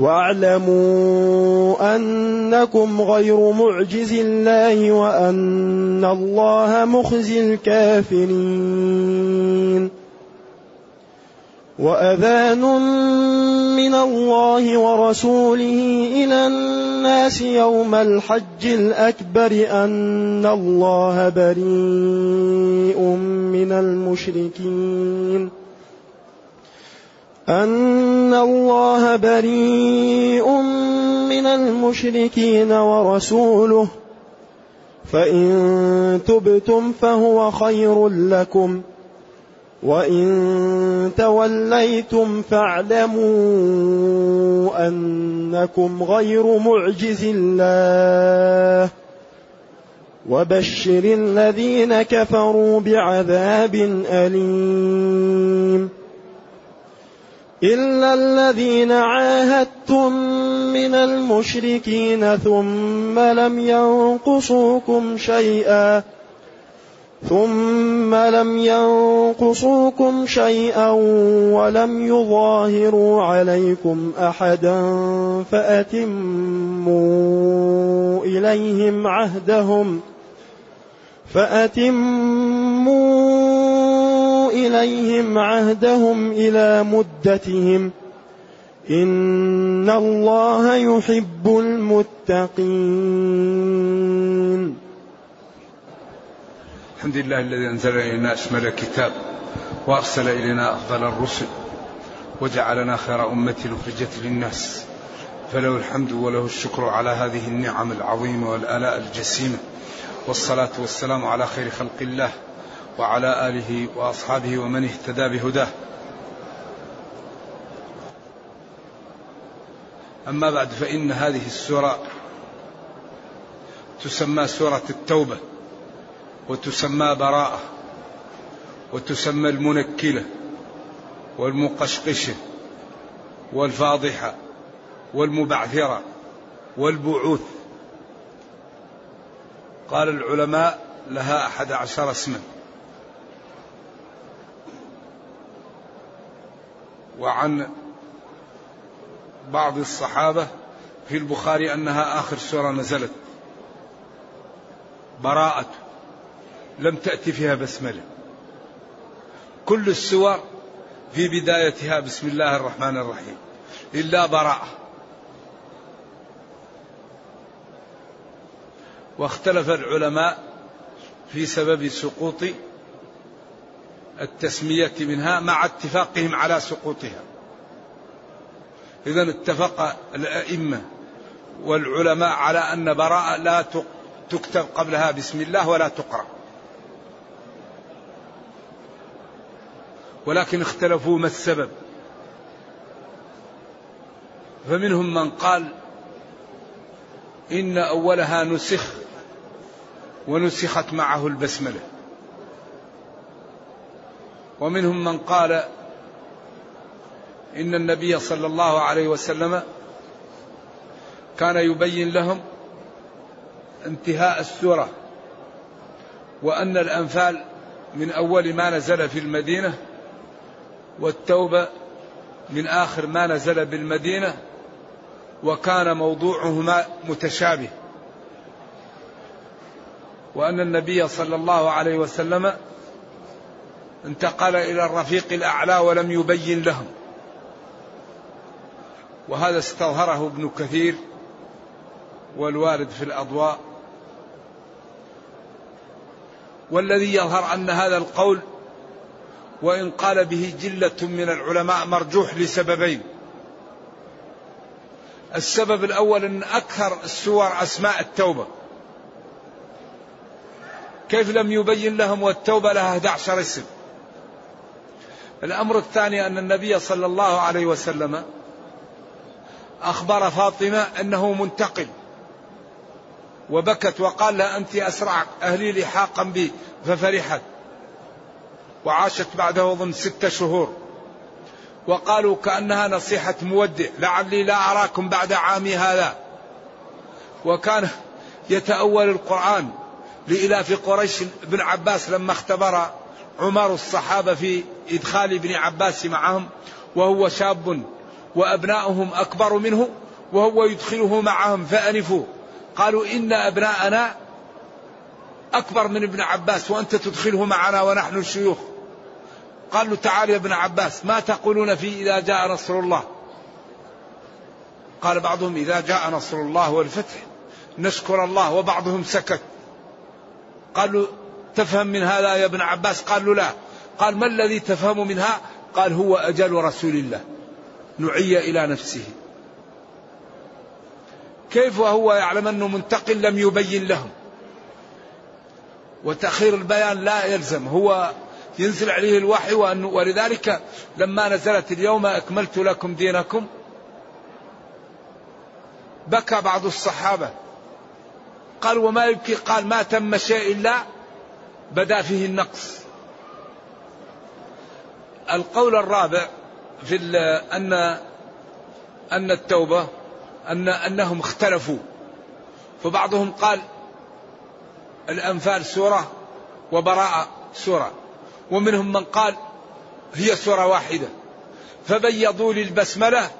واعلموا أنكم غير معجز الله وأن الله مخزي الكافرين. وأذان من الله ورسوله إلى الناس يوم الحج الأكبر أن الله بريء من المشركين. أن الله بريء من المشركين ورسوله. فإن تبتم فهو خير لكم. وإن توليتم فاعلموا أنكم غير معجز الله. وبشر الذين كفروا بعذاب أليم. إلا الذين عاهدتم من المشركين ثم لم ينقصوكم شيئا ثم لم ينقصوكم شيئا ولم يظاهروا عليكم أحدا فأتموا إليهم عهدهم. فأتموا إليهم عهدهم إلى مدتهم. إن الله يحب المتقين. الحمد لله الذي أنزل إلينا أشمل الكتاب وأرسل إلينا أفضل الرسل وجعلنا خير أمة أخرجت للناس. فله الحمد وله الشكر على هذه النعم العظيمة والآلاء الجسيمة. والصلاة والسلام على خير خلق الله وعلى آله وأصحابه ومن اهتدى بهداه. أما بعد فإن هذه السورة تسمى سورة التوبة وتسمى براءة وتسمى المنكلة والمقشقشة والفاضحة والمبعثرة والبعوث. قال العلماء لها أحد عشر اسما. وعن بعض الصحابة في البخاري أنها آخر سورة نزلت. براءة لم تأتي فيها بسملة. كل السور في بدايتها بسم الله الرحمن الرحيم. إلا براءة. واختلف العلماء في سبب سقوط التسمية منها مع اتفاقهم على سقوطها. إذا اتفق الأئمة والعلماء على أن براءة لا تكتب قبلها بسم الله ولا تقرأ. ولكن اختلفوا ما السبب. فمنهم من قال إن أولها نسخ ونسخت معه البسملة. ومنهم من قال إن النبي صلى الله عليه وسلم كان يبين لهم انتهاء السورة وأن الأنفال من أول ما نزل في المدينة والتوبة من آخر ما نزل بالمدينة وكان موضوعهما متشابه. وأن النبي صلى الله عليه وسلم انتقل إلى الرفيق الأعلى ولم يبين لهم. وهذا استظهره ابن كثير والوارد في الأضواء. والذي يظهر أن هذا القول وإن قال به جلة من العلماء مرجوح لسببين. السبب الأول أن أكثر السور أسماء التوبة. كيف لم يبين لهم والتوبة لها 11 اسم. الأمر الثاني أن النبي صلى الله عليه وسلم أخبر فاطمة أنه منتقل وبكت وقال لها أنت أسرع أهلي لحاقا بي ففرحت وعاشت بعده ضمن ستة شهور. وقالوا كأنها نصيحة مودع لعلي لا أراكم بعد عامي هذا. وكان يتأول القرآن. لإلاف قريش بن عباس لما اختبر عمر الصحابة في إدخال ابن عباس معهم وهو شاب وأبناؤهم أكبر منه وهو يدخله معهم فأنفوا. قالوا إن أبناءنا أكبر من ابن عباس وأنت تدخله معنا ونحن الشيوخ. قال له تعال يا ابن عباس ما تقولون في إذا جاء نصر الله؟ قال بعضهم إذا جاء نصر الله والفتح نشكر الله وبعضهم سكت. قالوا تفهم من هذا يا ابن عباس؟ قال له لا. قال ما الذي تفهم منها؟ قال هو أجل رسول الله. نعي إلى نفسه. كيف وهو يعلم أنه منتقل لم يبين لهم؟ وتأخير البيان لا يلزم. هو ينزل عليه الوحي وأنه ولذلك لما نزلت اليوم أكملت لكم دينكم. بكى بعض الصحابة. قال وما يبكي قال ما تم شيء إلا بدا فيه النقص. القول الرابع في أن أن التوبة أن أنهم اختلفوا. فبعضهم قال الأنفال سورة وبراءة سورة ومنهم من قال هي سورة واحدة. فبيضوا للبسملة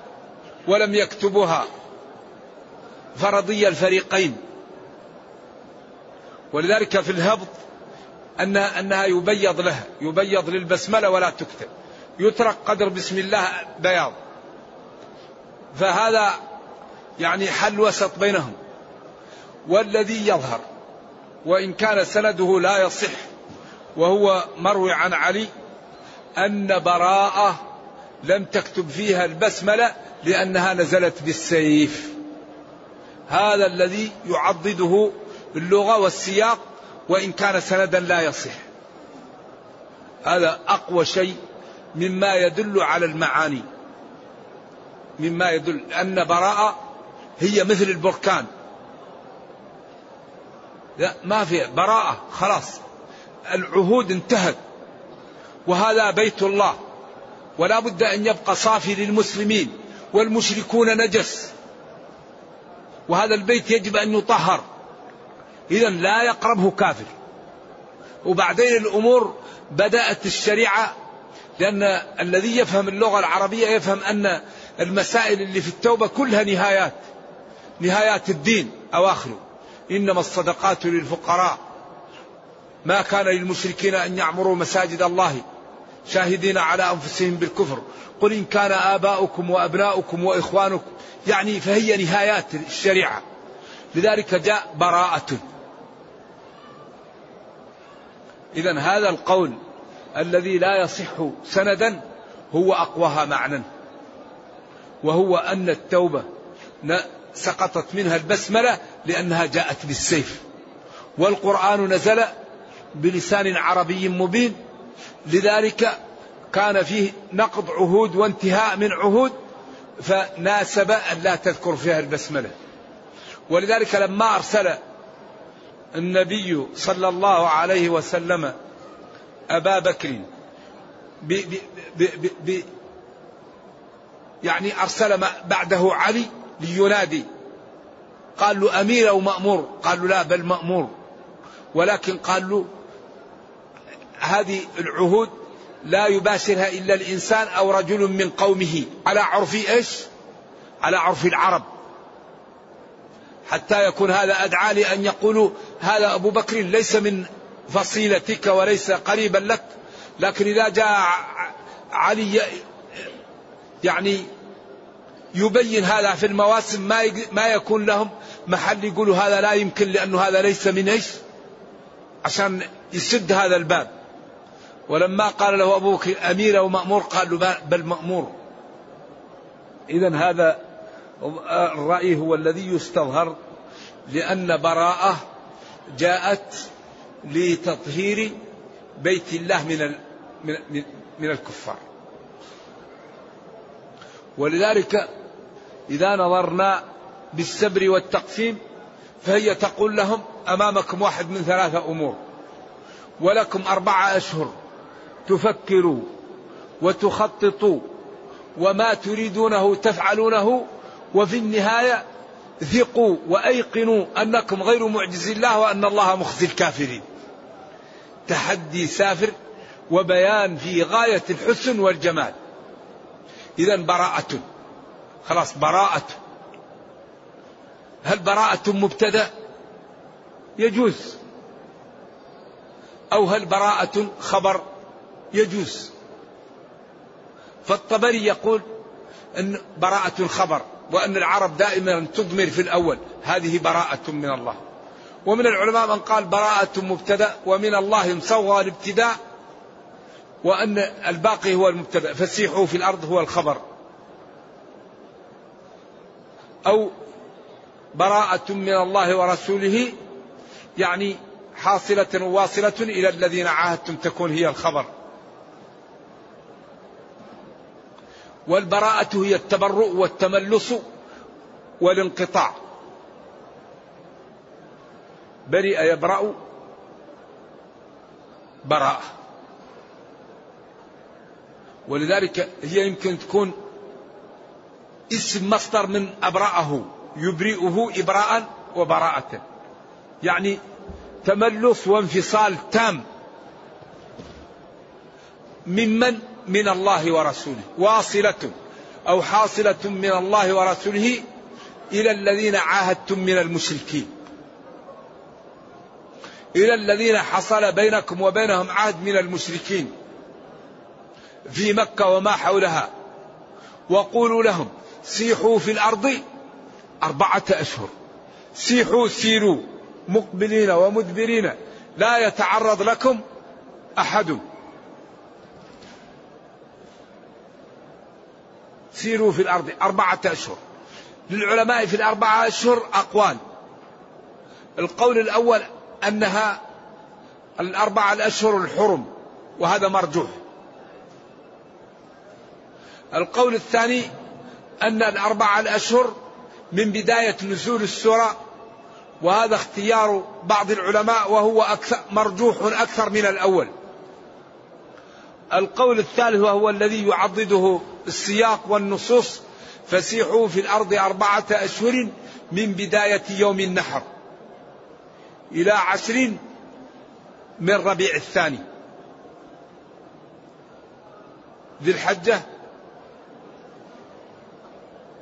ولم يكتبوها. فرضي الفريقين. ولذلك في الهبط أنها, أنها يبيض لها يبيض للبسملة ولا تكتب. يترك قدر بسم الله بياض. فهذا يعني حل وسط بينهم. والذي يظهر وإن كان سنده لا يصح وهو مروي عن علي أن براءة لم تكتب فيها البسملة لأنها نزلت بالسيف. هذا الذي يعضده اللغة والسياق وإن كان سندا لا يصح. هذا أقوى شيء مما يدل على المعاني. مما يدل أن براءة هي مثل البركان. لا ما في براءة خلاص. العهود انتهت. وهذا بيت الله. ولا بد أن يبقى صافي للمسلمين والمشركون نجس. وهذا البيت يجب أن يطهر. إذا لا يقربه كافر. وبعدين الأمور بدأت الشريعة لأن الذي يفهم اللغة العربية يفهم أن المسائل اللي في التوبة كلها نهايات نهايات الدين أواخره. إنما الصدقات للفقراء. ما كان للمشركين أن يعمروا مساجد الله شاهدين على أنفسهم بالكفر. قل إن كان آباؤكم وأبناؤكم وإخوانكم يعني فهي نهايات الشريعة. لذلك جاء براءة. إذا هذا القول الذي لا يصح سندا هو أقواها معنى وهو أن التوبة سقطت منها البسملة لأنها جاءت بالسيف والقرآن نزل بلسان عربي مبين لذلك كان فيه نقض عهود وانتهاء من عهود فناسب أن لا تذكر فيها البسملة ولذلك لما أرسل النبي صلى الله عليه وسلم أبا بكر ب ب ب ب يعني أرسل بعده علي لينادي. قال له أمير أو مأمور؟ قال له لا بل مأمور. ولكن قال له هذه العهود لا يباشرها إلا الإنسان أو رجل من قومه. على عرف إيش؟ على عرف العرب. حتى يكون هذا أدعى لأن يقولوا هذا أبو بكر ليس من فصيلتك وليس قريبا لك لكن إذا جاء علي يعني يبين هذا في المواسم ما ما يكون لهم محل يقولوا هذا لا يمكن لأنه هذا ليس من إيش؟ عشان يسد هذا الباب. ولما قال له أبو بكر أمير أو مأمور قال له بل مأمور. إذا هذا الرأي هو الذي يستظهر لأن براءة جاءت لتطهير بيت الله من من من الكفار. ولذلك إذا نظرنا بالسبر والتقسيم فهي تقول لهم أمامكم واحد من ثلاثة أمور. ولكم أربعة أشهر تفكروا وتخططوا وما تريدونه تفعلونه وفي النهاية ثقوا وأيقنوا أنكم غير معجز الله وأن الله مخزي الكافرين. تحدي سافر وبيان في غاية الحسن والجمال. إذا براءة. خلاص براءة. هل براءة مبتدأ؟ يجوز. أو هل براءة خبر؟ يجوز. فالطبري يقول أن براءة خبر. وأن العرب دائما تضمر في الأول. هذه براءة من الله. ومن العلماء من قال براءة مبتدأ ومن الله مصغى الابتداء وأن الباقي هو المبتدأ. فسيحوا في الأرض هو الخبر. أو براءة من الله ورسوله يعني حاصلة واصلة إلى الذين عاهدتم تكون هي الخبر. والبراءة هي التبرؤ والتملص والانقطاع. برئ يبرأ براءة. ولذلك هي يمكن تكون اسم مصدر من أبرأه يبرئه إبراء وبراءة. يعني تملص وانفصال تام. ممن من الله ورسوله واصلة أو حاصلة من الله ورسوله إلى الذين عاهدتم من المشركين. إلى الذين حصل بينكم وبينهم عهد من المشركين في مكة وما حولها وقولوا لهم سيحوا في الأرض أربعة أشهر. سيحوا سيروا. مقبلين ومدبرين. لا يتعرض لكم أحد. سيروا في الأرض أربعة أشهر. للعلماء في الأربعة أشهر أقوال. القول الأول أنها الأربعة الأشهر الحرم وهذا مرجوح. القول الثاني أن الأربعة الأشهر من بداية نزول السورة وهذا اختيار بعض العلماء وهو أكثر مرجوح أكثر من الأول. القول الثالث وهو الذي يعضده السياق والنصوص فسيحوا في الأرض أربعة أشهر من بداية يوم النحر إلى عشر من ربيع الثاني. ذي الحجة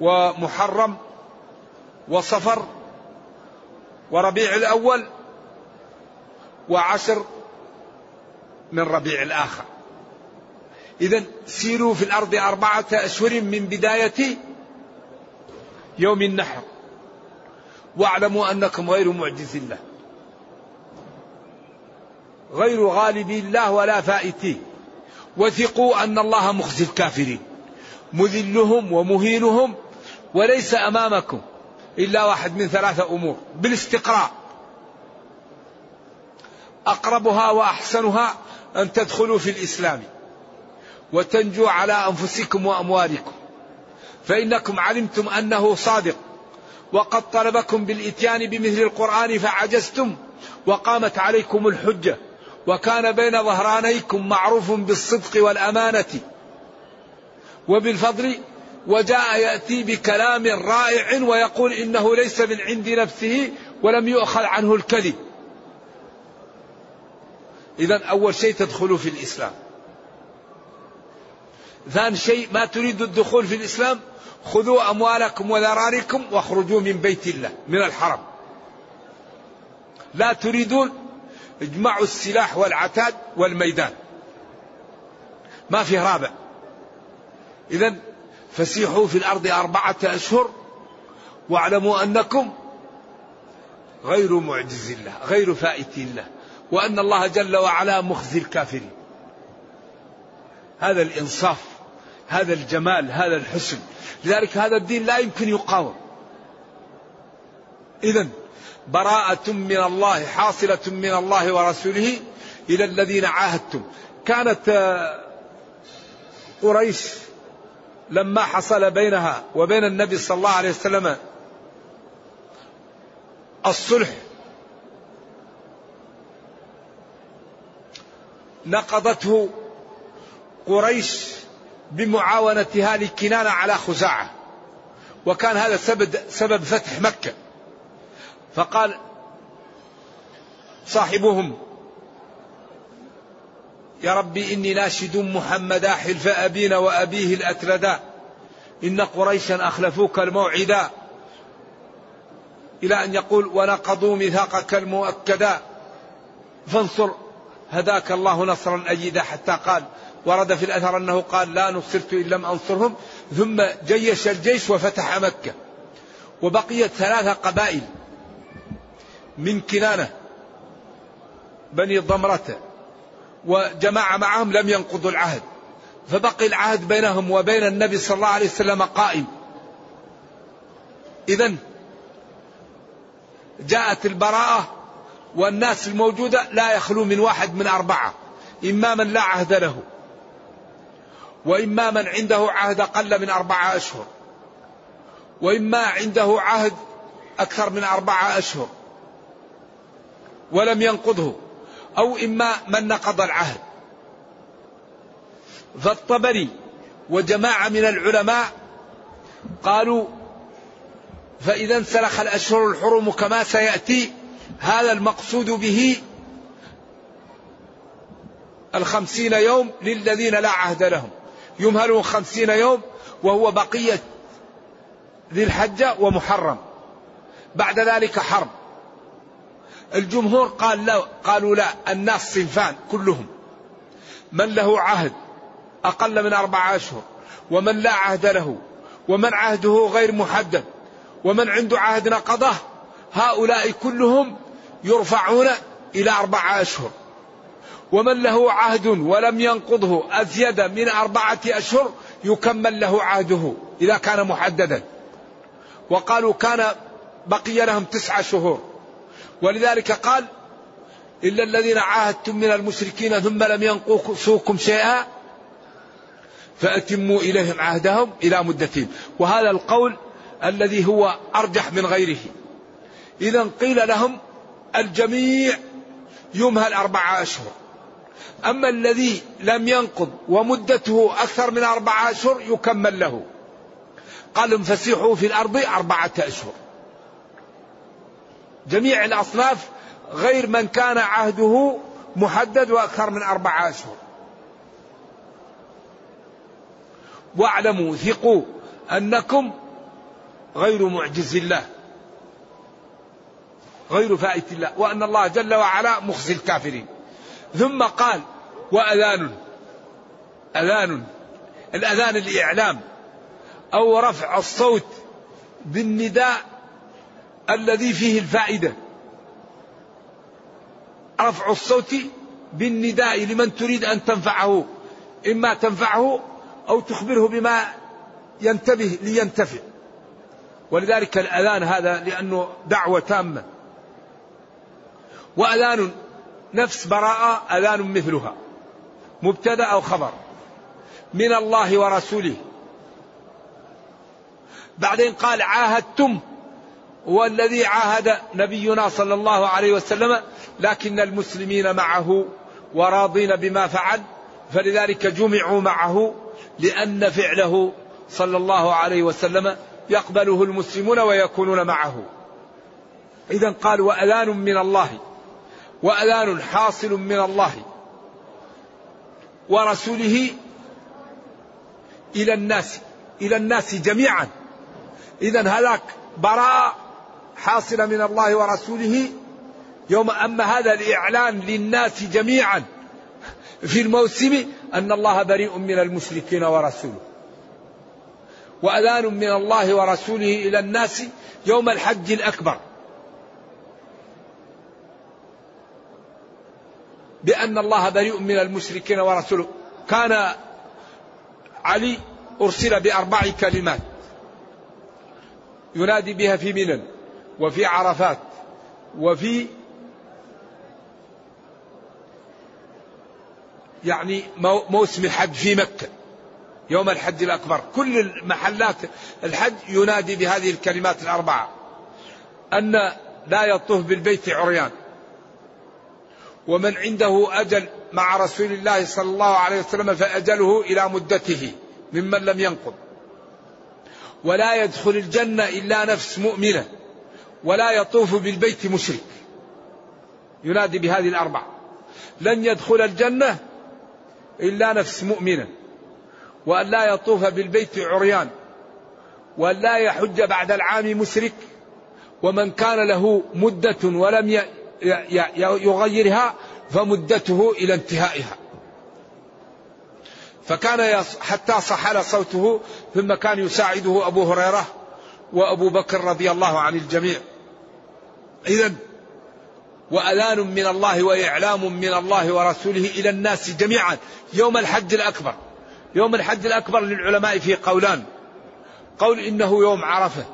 ومحرم وصفر وربيع الأول وعشر من ربيع الآخر. إذا سيروا في الأرض أربعة أشهر من بداية يوم النحر. واعلموا أنكم غير معجز الله. غير غالب الله ولا فائتيه وثقوا أن الله مخزي الكافرين. مذلهم ومهينهم وليس أمامكم إلا واحد من ثلاثة أمور. بالاستقراء. أقربها وأحسنها أن تدخلوا في الإسلام. وتنجوا على أنفسكم وأموالكم. فإنكم علمتم أنه صادق. وقد طلبكم بالإتيان بمثل القرآن فعجزتم وقامت عليكم الحجة وكان بين ظهرانيكم معروف بالصدق والأمانة وبالفضل. وجاء يأتي بكلام رائع ويقول إنه ليس من عند نفسه ولم يؤخذ عنه الكذب. إذا أول شيء تدخلوا في الإسلام. ثاني شيء ما تريد الدخول في الإسلام خذوا أموالكم وذراركم واخرجوا من بيت الله من الحرم. لا تريدون اجمعوا السلاح والعتاد والميدان. ما في رابع. إذا فسيحوا في الأرض أربعة أشهر واعلموا أنكم غير معجز الله غير فائت الله وأن الله جل وعلا مخزي الكافرين. هذا الإنصاف. هذا الجمال هذا الحسن. لذلك هذا الدين لا يمكن يقاوم. إذا براءة من الله حاصلة من الله ورسوله إلى الذين عاهدتم. كانت قريش لما حصل بينها وبين النبي صلى الله عليه وسلم الصلح نقضته قريش بمعاونتها لكنانة على خزاعة. وكان هذا سبب, سبب فتح مكة. فقال صاحبهم يا ربي إني ناشد محمدا حلف أبينا وأبيه الأتلدا. إن قريشا أخلفوك الموعدا. إلى أن يقول ونقضوا ميثاقك المؤكدا. فانصر هداك الله نصرا أجيدا حتى قال ورد في الأثر أنه قال لا نصرت إن لم أنصرهم. ثم جيش الجيش وفتح مكة. وبقيت ثلاثة قبائل. من كنانة بني ضمرة وجماعة معهم لم ينقضوا العهد. فبقي العهد بينهم وبين النبي صلى الله عليه وسلم قائم. إذا جاءت البراءة والناس الموجودة لا يخلو من واحد من أربعة. إما من لا عهد له. وإما من عنده عهد أقل من أربعة أشهر وإما عنده عهد أكثر من أربعة أشهر ولم ينقضه أو إما من نقض العهد. فالطبري وجماعة من العلماء قالوا فإذا انسلخ الأشهر الحرم كما سيأتي هذا المقصود به الخمسين يوم للذين لا عهد لهم. يمهلون خمسين يوم وهو بقية ذي الحجة ومحرم. بعد ذلك حرب. الجمهور قال لا قالوا لا الناس صنفان كلهم. من له عهد أقل من أربعة أشهر ومن لا عهد له ومن عهده غير محدد ومن عنده عهد نقضه هؤلاء كلهم يرفعون إلى أربعة أشهر. ومن له عهد ولم ينقضه أزيد من أربعة أشهر يكمل له عهده إذا كان محددا. وقالوا كان بقي لهم تسعة شهور. ولذلك قال إلا الذين عاهدتم من المشركين ثم لم ينقصوكم شيئا فأتموا إليهم عهدهم إلى مدتهم وهذا القول الذي هو أرجح من غيره. إذا قيل لهم الجميع يمهل أربعة أشهر. أما الذي لم ينقض ومدته أكثر من أربعة أشهر يكمل له. قال انفسحوا في الأرض أربعة أشهر. جميع الأصناف غير من كان عهده محدد وأكثر من أربعة أشهر. واعلموا ثقوا أنكم غير معجز الله. غير فائت الله. وأن الله جل وعلا مخزي الكافرين. ثم قال وأذان. أذان. الأذان الإعلام أو رفع الصوت بالنداء الذي فيه الفائدة. رفع الصوت بالنداء لمن تريد أن تنفعه إما تنفعه أو تخبره بما ينتبه لينتفع. ولذلك الأذان هذا لأنه دعوة تامة. وأذان. نفس براءة أذان مثلها. مبتدأ أو خبر من الله ورسوله. بعدين قال عاهدتم. هو الذي عاهد نبينا صلى الله عليه وسلم لكن المسلمين معه وراضين بما فعل فلذلك جمعوا معه لأن فعله صلى الله عليه وسلم يقبله المسلمون ويكونون معه. إذا قال وأذان من الله. وأذان حاصل من الله ورسوله إلى الناس إلى الناس جميعا. إذا هذاك براء حاصلة من الله ورسوله. يوم أما هذا الإعلان للناس جميعا في الموسم أن الله بريء من المشركين ورسوله. وأذان من الله ورسوله إلى الناس يوم الحج الأكبر. بأن الله بريء من المشركين ورسوله. كان علي أرسل بأربع كلمات. ينادي بها في منن وفي عرفات وفي يعني موسم الحج في مكة يوم الحج الأكبر. كل محلات الحج ينادي بهذه الكلمات الأربعة. أن لا يطوف بالبيت عريان. ومن عنده أجل مع رسول الله صلى الله عليه وسلم فأجله إلى مدته ممن لم ينقض. ولا يدخل الجنة إلا نفس مؤمنة ولا يطوف بالبيت مشرك. ينادي بهذه الأربعة. لن يدخل الجنة إلا نفس مؤمنة وأن لا يطوف بالبيت عريان وأن لا يحج بعد العام مشرك ومن كان له مدة ولم يغيرها فمدته إلى انتهائها. فكان حتى صحل صوته ثم كان يساعده أبو هريرة وأبو بكر رضي الله عن الجميع. إذا وأذان من الله وإعلام من الله ورسوله إلى الناس جميعا. يوم الحج الأكبر. يوم الحج الأكبر للعلماء فيه قولان. قول إنه يوم عرفة.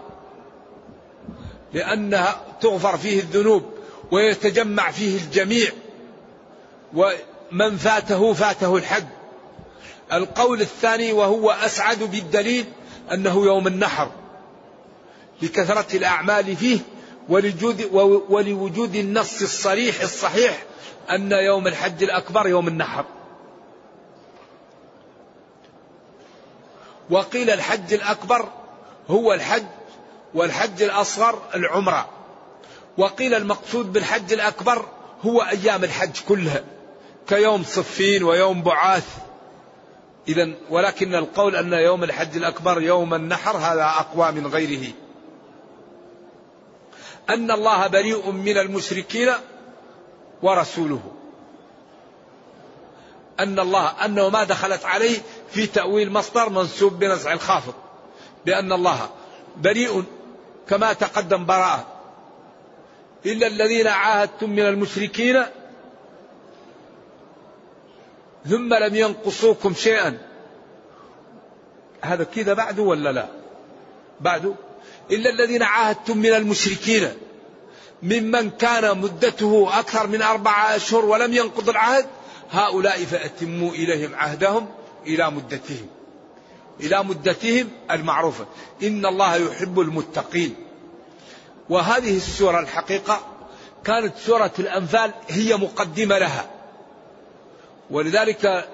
لأنها تغفر فيه الذنوب. ويتجمع فيه الجميع. ومن فاته فاته الحج القول الثاني وهو أسعد بالدليل أنه يوم النحر. لكثرة الأعمال فيه ولوجود, ولوجود النص الصريح الصحيح أن يوم الحج الأكبر يوم النحر. وقيل الحج الأكبر هو الحج والحج الأصغر العمرة. وقيل المقصود بالحج الأكبر هو أيام الحج كلها كيوم صفين ويوم بعاث. إذا ولكن القول أن يوم الحج الأكبر يوم النحر هذا أقوى من غيره. أن الله بريء من المشركين ورسوله. أن الله أنه ما دخلت عليه في تأويل مصدر منسوب بنزع الخافض. بأن الله بريء كما تقدم براءة. إلا الذين عاهدتم من المشركين ثم لم ينقصوكم شيئا. هذا كذا بعده ولا لا؟ بعده إلا الذين عاهدتم من المشركين. ممن كان مدته أكثر من أربعة أشهر ولم ينقض العهد هؤلاء فأتموا إليهم عهدهم إلى مدتهم. إلى مدتهم المعروفة. إن الله يحب المتقين. وهذه السورة الحقيقة كانت سورة الأنفال هي مقدمة لها. ولذلك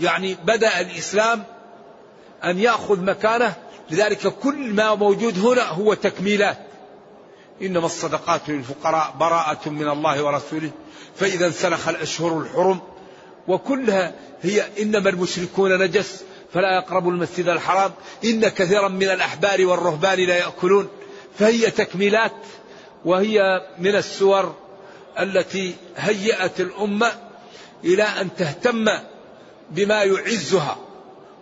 يعني بدأ الإسلام أن يأخذ مكانه. لذلك كل ما موجود هنا هو تكميلات. إنما الصدقات للفقراء براءة من الله ورسوله. فإذا انسلخ الأشهر الحرم وكلها هي إنما المشركون نجس. فلا يقربوا المسجد الحرام. إن كثيرا من الأحبار والرهبان لا يأكلون. فهي تكميلات وهي من السور التي هيأت الأمة إلى أن تهتم بما يعزها.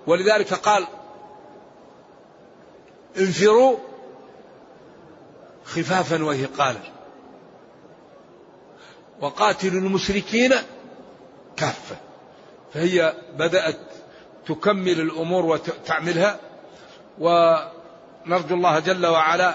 ولذلك قال انفروا خفافا وثقالا وقاتلوا المشركين كافة. فهي بدأت تكمل الأمور وتعملها. ونرجو الله جل وعلا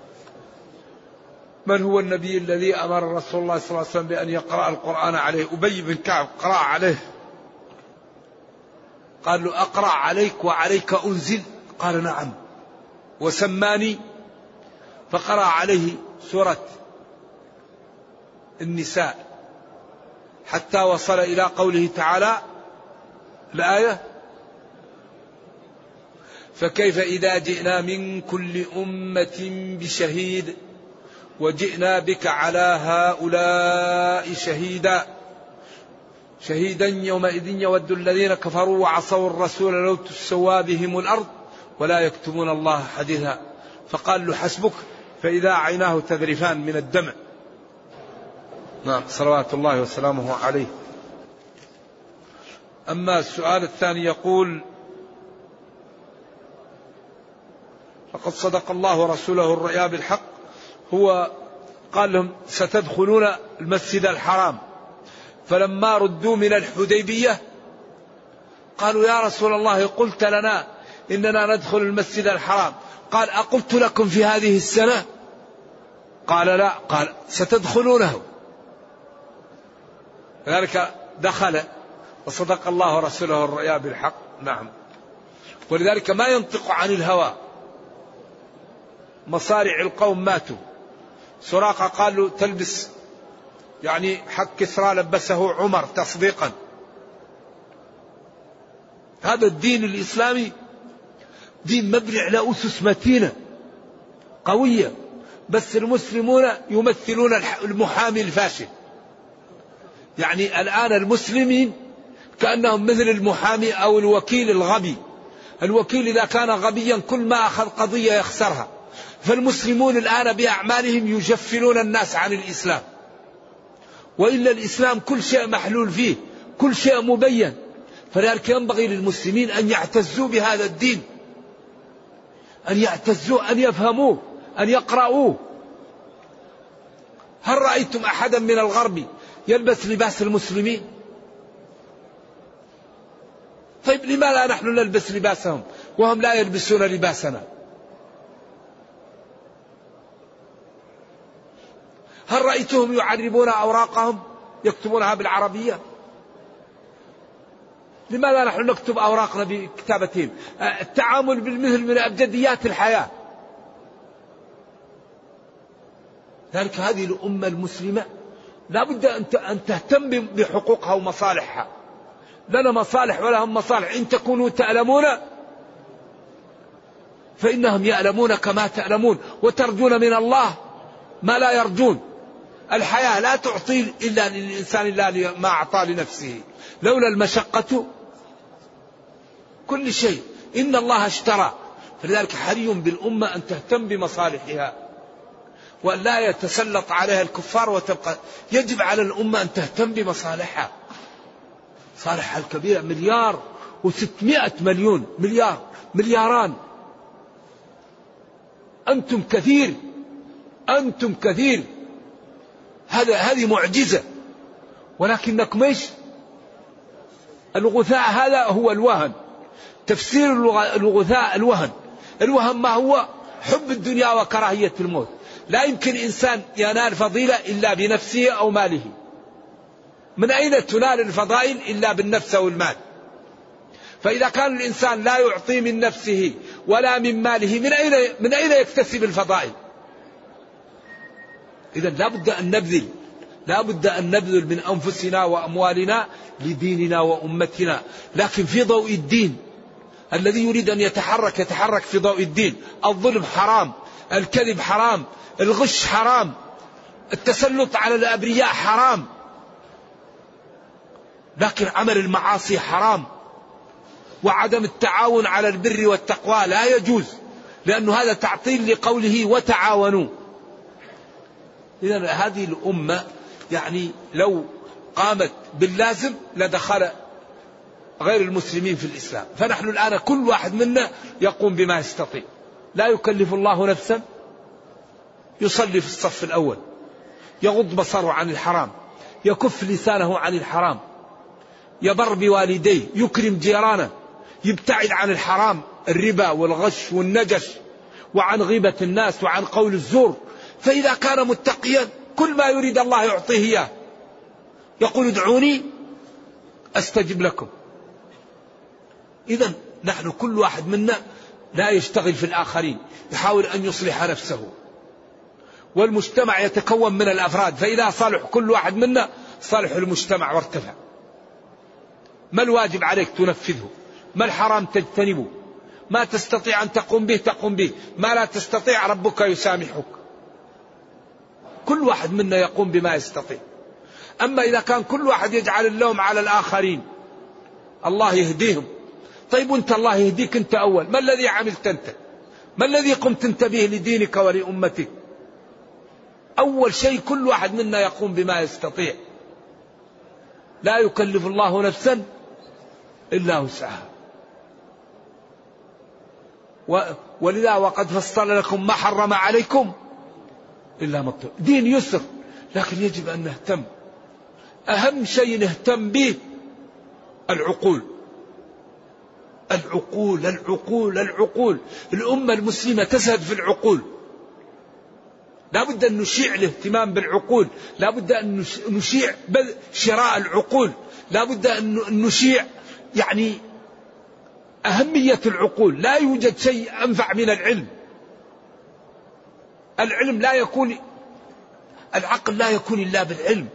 من هو النبي الذي أمر رسول الله صلى الله عليه وسلم بأن يقرأ القرآن عليه؟ أبي بن كعب قرأ عليه. قال له أقرأ عليك وعليك أنزل؟ قال نعم. وسماني؟ فقرأ عليه سورة النساء. حتى وصل إلى قوله تعالى الآية فكيف إذا جئنا من كل أمة بشهيد؟ وجئنا بك على هؤلاء شهيدا. شهيدا يومئذ يود الذين كفروا وعصوا الرسول لو تسوى بهم الأرض ولا يكتمون الله حديثا. فقال له حسبك فإذا عيناه تذرفان من الدمع نعم صلوات الله وسلامه عليه. أما السؤال الثاني يقول لقد صدق الله ورسوله الرؤيا بالحق. هو قال لهم ستدخلون المسجد الحرام. فلما ردوا من الحديبية قالوا يا رسول الله قلت لنا إننا ندخل المسجد الحرام. قال أقلت لكم في هذه السنة؟ قال لا. قال ستدخلونه. لذلك دخل وصدق الله ورسوله الرؤيا بالحق. نعم. ولذلك ما ينطق عن الهوى. مصارع القوم ماتوا. سراقة قال له تلبس. يعني حق كسرى لبسه عمر تصديقا. هذا الدين الإسلامي دين مبني على أسس متينة قوية بس المسلمون يمثلون المحامي الفاشل. يعني الآن المسلمين كأنهم مثل المحامي أو الوكيل الغبي. الوكيل إذا كان غبيا كل ما أخذ قضية يخسرها. فالمسلمون الآن بأعمالهم يجفلون الناس عن الإسلام. وإلا الإسلام كل شيء محلول فيه كل شيء مبين. فلذلك ينبغي للمسلمين أن يعتزوا بهذا الدين. أن يعتزوا أن يفهموه أن يقرأوه هل رأيتم أحدا من الغرب يلبس لباس المسلمين؟ طيب لماذا نحن نلبس لباسهم وهم لا يلبسون لباسنا؟ هل رأيتهم يعربون أوراقهم؟ يكتبونها بالعربية؟ لماذا نحن نكتب أوراقنا بكتابتهم التعامل بالمثل من أبجديات الحياة. ذلك هذه الأمة المسلمة. لا بد أن تهتم بحقوقها ومصالحها. لنا مصالح ولهم مصالح. إن تكونوا تألمون فإنهم يألمون كما تألمون. وترجون من الله ما لا يرجون. الحياة لا تعطي إلا للإنسان إلا ما أعطى لنفسه. لولا المشقة كل شيء. إن الله اشترى. فلذلك حري بالأمة أن تهتم بمصالحها. وأن لا يتسلط عليها الكفار وتبقى يجب على الأمة أن تهتم بمصالحها. صالحها الكبيرة مليار وستمائة مليون مليار ملياران. أنتم كثير. أنتم كثير. هذا هذه معجزة. ولكنكم إيش؟ الغثاء هذا هو الوهن. تفسير الغثاء الوهن. الوهن ما هو؟ حب الدنيا وكراهية الموت. لا يمكن إنسان ينال فضيلة إلا بنفسه أو ماله. من أين تنال الفضائل إلا بالنفس أو المال؟ فإذا كان الإنسان لا يعطي من نفسه ولا من ماله من أين من أين يكتسب الفضائل؟ إذا لا بد أن نبذل لا بد أن نبذل من أنفسنا وأموالنا لديننا وأمتنا. لكن في ضوء الدين الذي يريد أن يتحرك يتحرك في ضوء الدين. الظلم حرام الكذب حرام الغش حرام التسلط على الأبرياء حرام. لكن عمل المعاصي حرام. وعدم التعاون على البر والتقوى لا يجوز لأن هذا تعطيل لقوله وتعاونوا. إذا هذه الأمة يعني لو قامت باللازم لدخل غير المسلمين في الإسلام. فنحن الآن كل واحد منا يقوم بما يستطيع. لا يكلف الله نفسا يصلي في الصف الأول يغض بصره عن الحرام يكف لسانه عن الحرام يبر بوالديه يكرم جيرانه يبتعد عن الحرام الربا والغش والنجش وعن غيبة الناس وعن قول الزور فإذا كان متقيا كل ما يريد الله يعطيه إياه. يقول ادعوني أستجب لكم. إذا نحن كل واحد منا لا يشتغل في الآخرين يحاول أن يصلح نفسه. والمجتمع يتكون من الأفراد فإذا صالح كل واحد منا صالح المجتمع وارتفع. ما الواجب عليك تنفذه؟ ما الحرام تجتنبه؟ ما تستطيع أن تقوم به تقوم به. ما لا تستطيع ربك يسامحك. كل واحد منا يقوم بما يستطيع. أما إذا كان كل واحد يجعل اللوم على الآخرين الله يهديهم. طيب وأنت الله يهديك أنت أول. ما الذي عملت أنت؟ ما الذي قمت أنت به لدينك ولأمتك؟ أول شيء كل واحد منا يقوم بما يستطيع. لا يكلف الله نفسا إلا وسعها. ولذا وقد فصل لكم ما حرم عليكم إلا ما دين يسر لكن يجب أن نهتم. أهم شيء نهتم به العقول. العقول العقول العقول. الأمة المسلمة تزهد في العقول. لا بد أن نشيع الاهتمام بالعقول. لا بد أن نشيع شراء العقول. لا بد أن نشيع يعني أهمية العقول. لا يوجد شيء أنفع من العلم. العلم لا يكون العقل لا يكون إلا بالعلم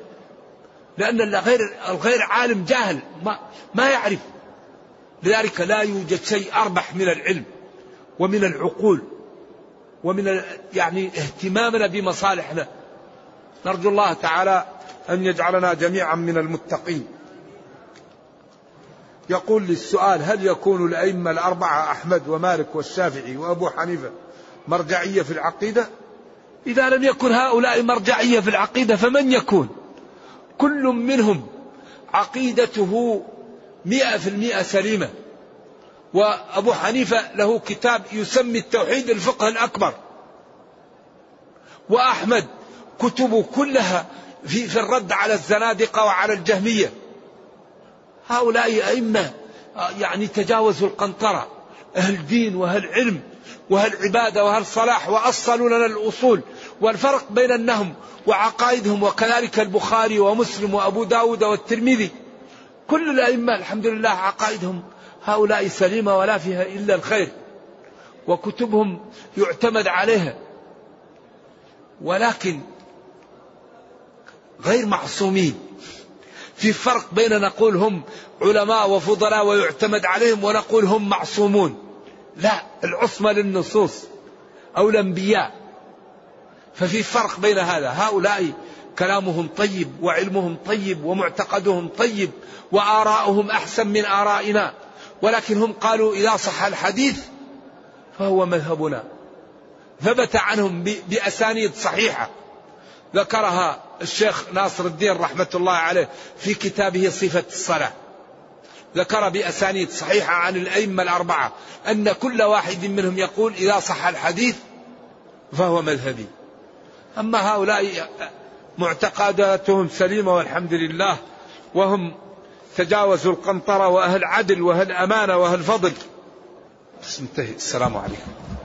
لأن الغير الغير عالم جاهل ما ما يعرف. لذلك لا يوجد شيء أربح من العلم ومن العقول ومن يعني اهتمامنا بمصالحنا. نرجو الله تعالى أن يجعلنا جميعا من المتقين. يقول للسؤال هل يكون الأئمة الأربعة أحمد ومالك والشافعي وأبو حنيفة مرجعية في العقيدة؟ إذا لم يكن هؤلاء مرجعية في العقيدة فمن يكون؟ كل منهم عقيدته مئة في المئة سليمة. وأبو حنيفة له كتاب يسمي التوحيد الفقه الأكبر. وأحمد كتبه كلها في, في الرد على الزنادقة وعلى الجهمية. هؤلاء أئمة يعني تجاوزوا القنطرة. أهل دين وأهل علم وأهل عبادة وأهل صلاح وأصلوا لنا الأصول. والفرق بين النهم وعقائدهم وكذلك البخاري ومسلم وأبو داود والترمذي. كل الأئمة الحمد لله عقائدهم هؤلاء سليمة ولا فيها إلا الخير. وكتبهم يعتمد عليها. ولكن غير معصومين. في فرق بين نقول هم علماء وفضلاء ويعتمد عليهم ونقول هم معصومون. لا العصمة للنصوص أو الأنبياء. ففي فرق بين هذا. هؤلاء كلامهم طيب وعلمهم طيب ومعتقدهم طيب وآراؤهم أحسن من آرائنا ولكن هم قالوا إذا صح الحديث فهو مذهبنا. ثبت عنهم بأسانيد صحيحة. ذكرها الشيخ ناصر الدين رحمة الله عليه في كتابه صفة الصلاة. ذكر بأسانيد صحيحة عن الأئمة الأربعة أن كل واحد منهم يقول إذا صح الحديث فهو مذهبي. أما هؤلاء معتقداتهم سليمة والحمد لله وهم تجاوزوا القنطرة وأهل عدل وأهل أمانة وأهل فضل. انتهي. السلام عليكم.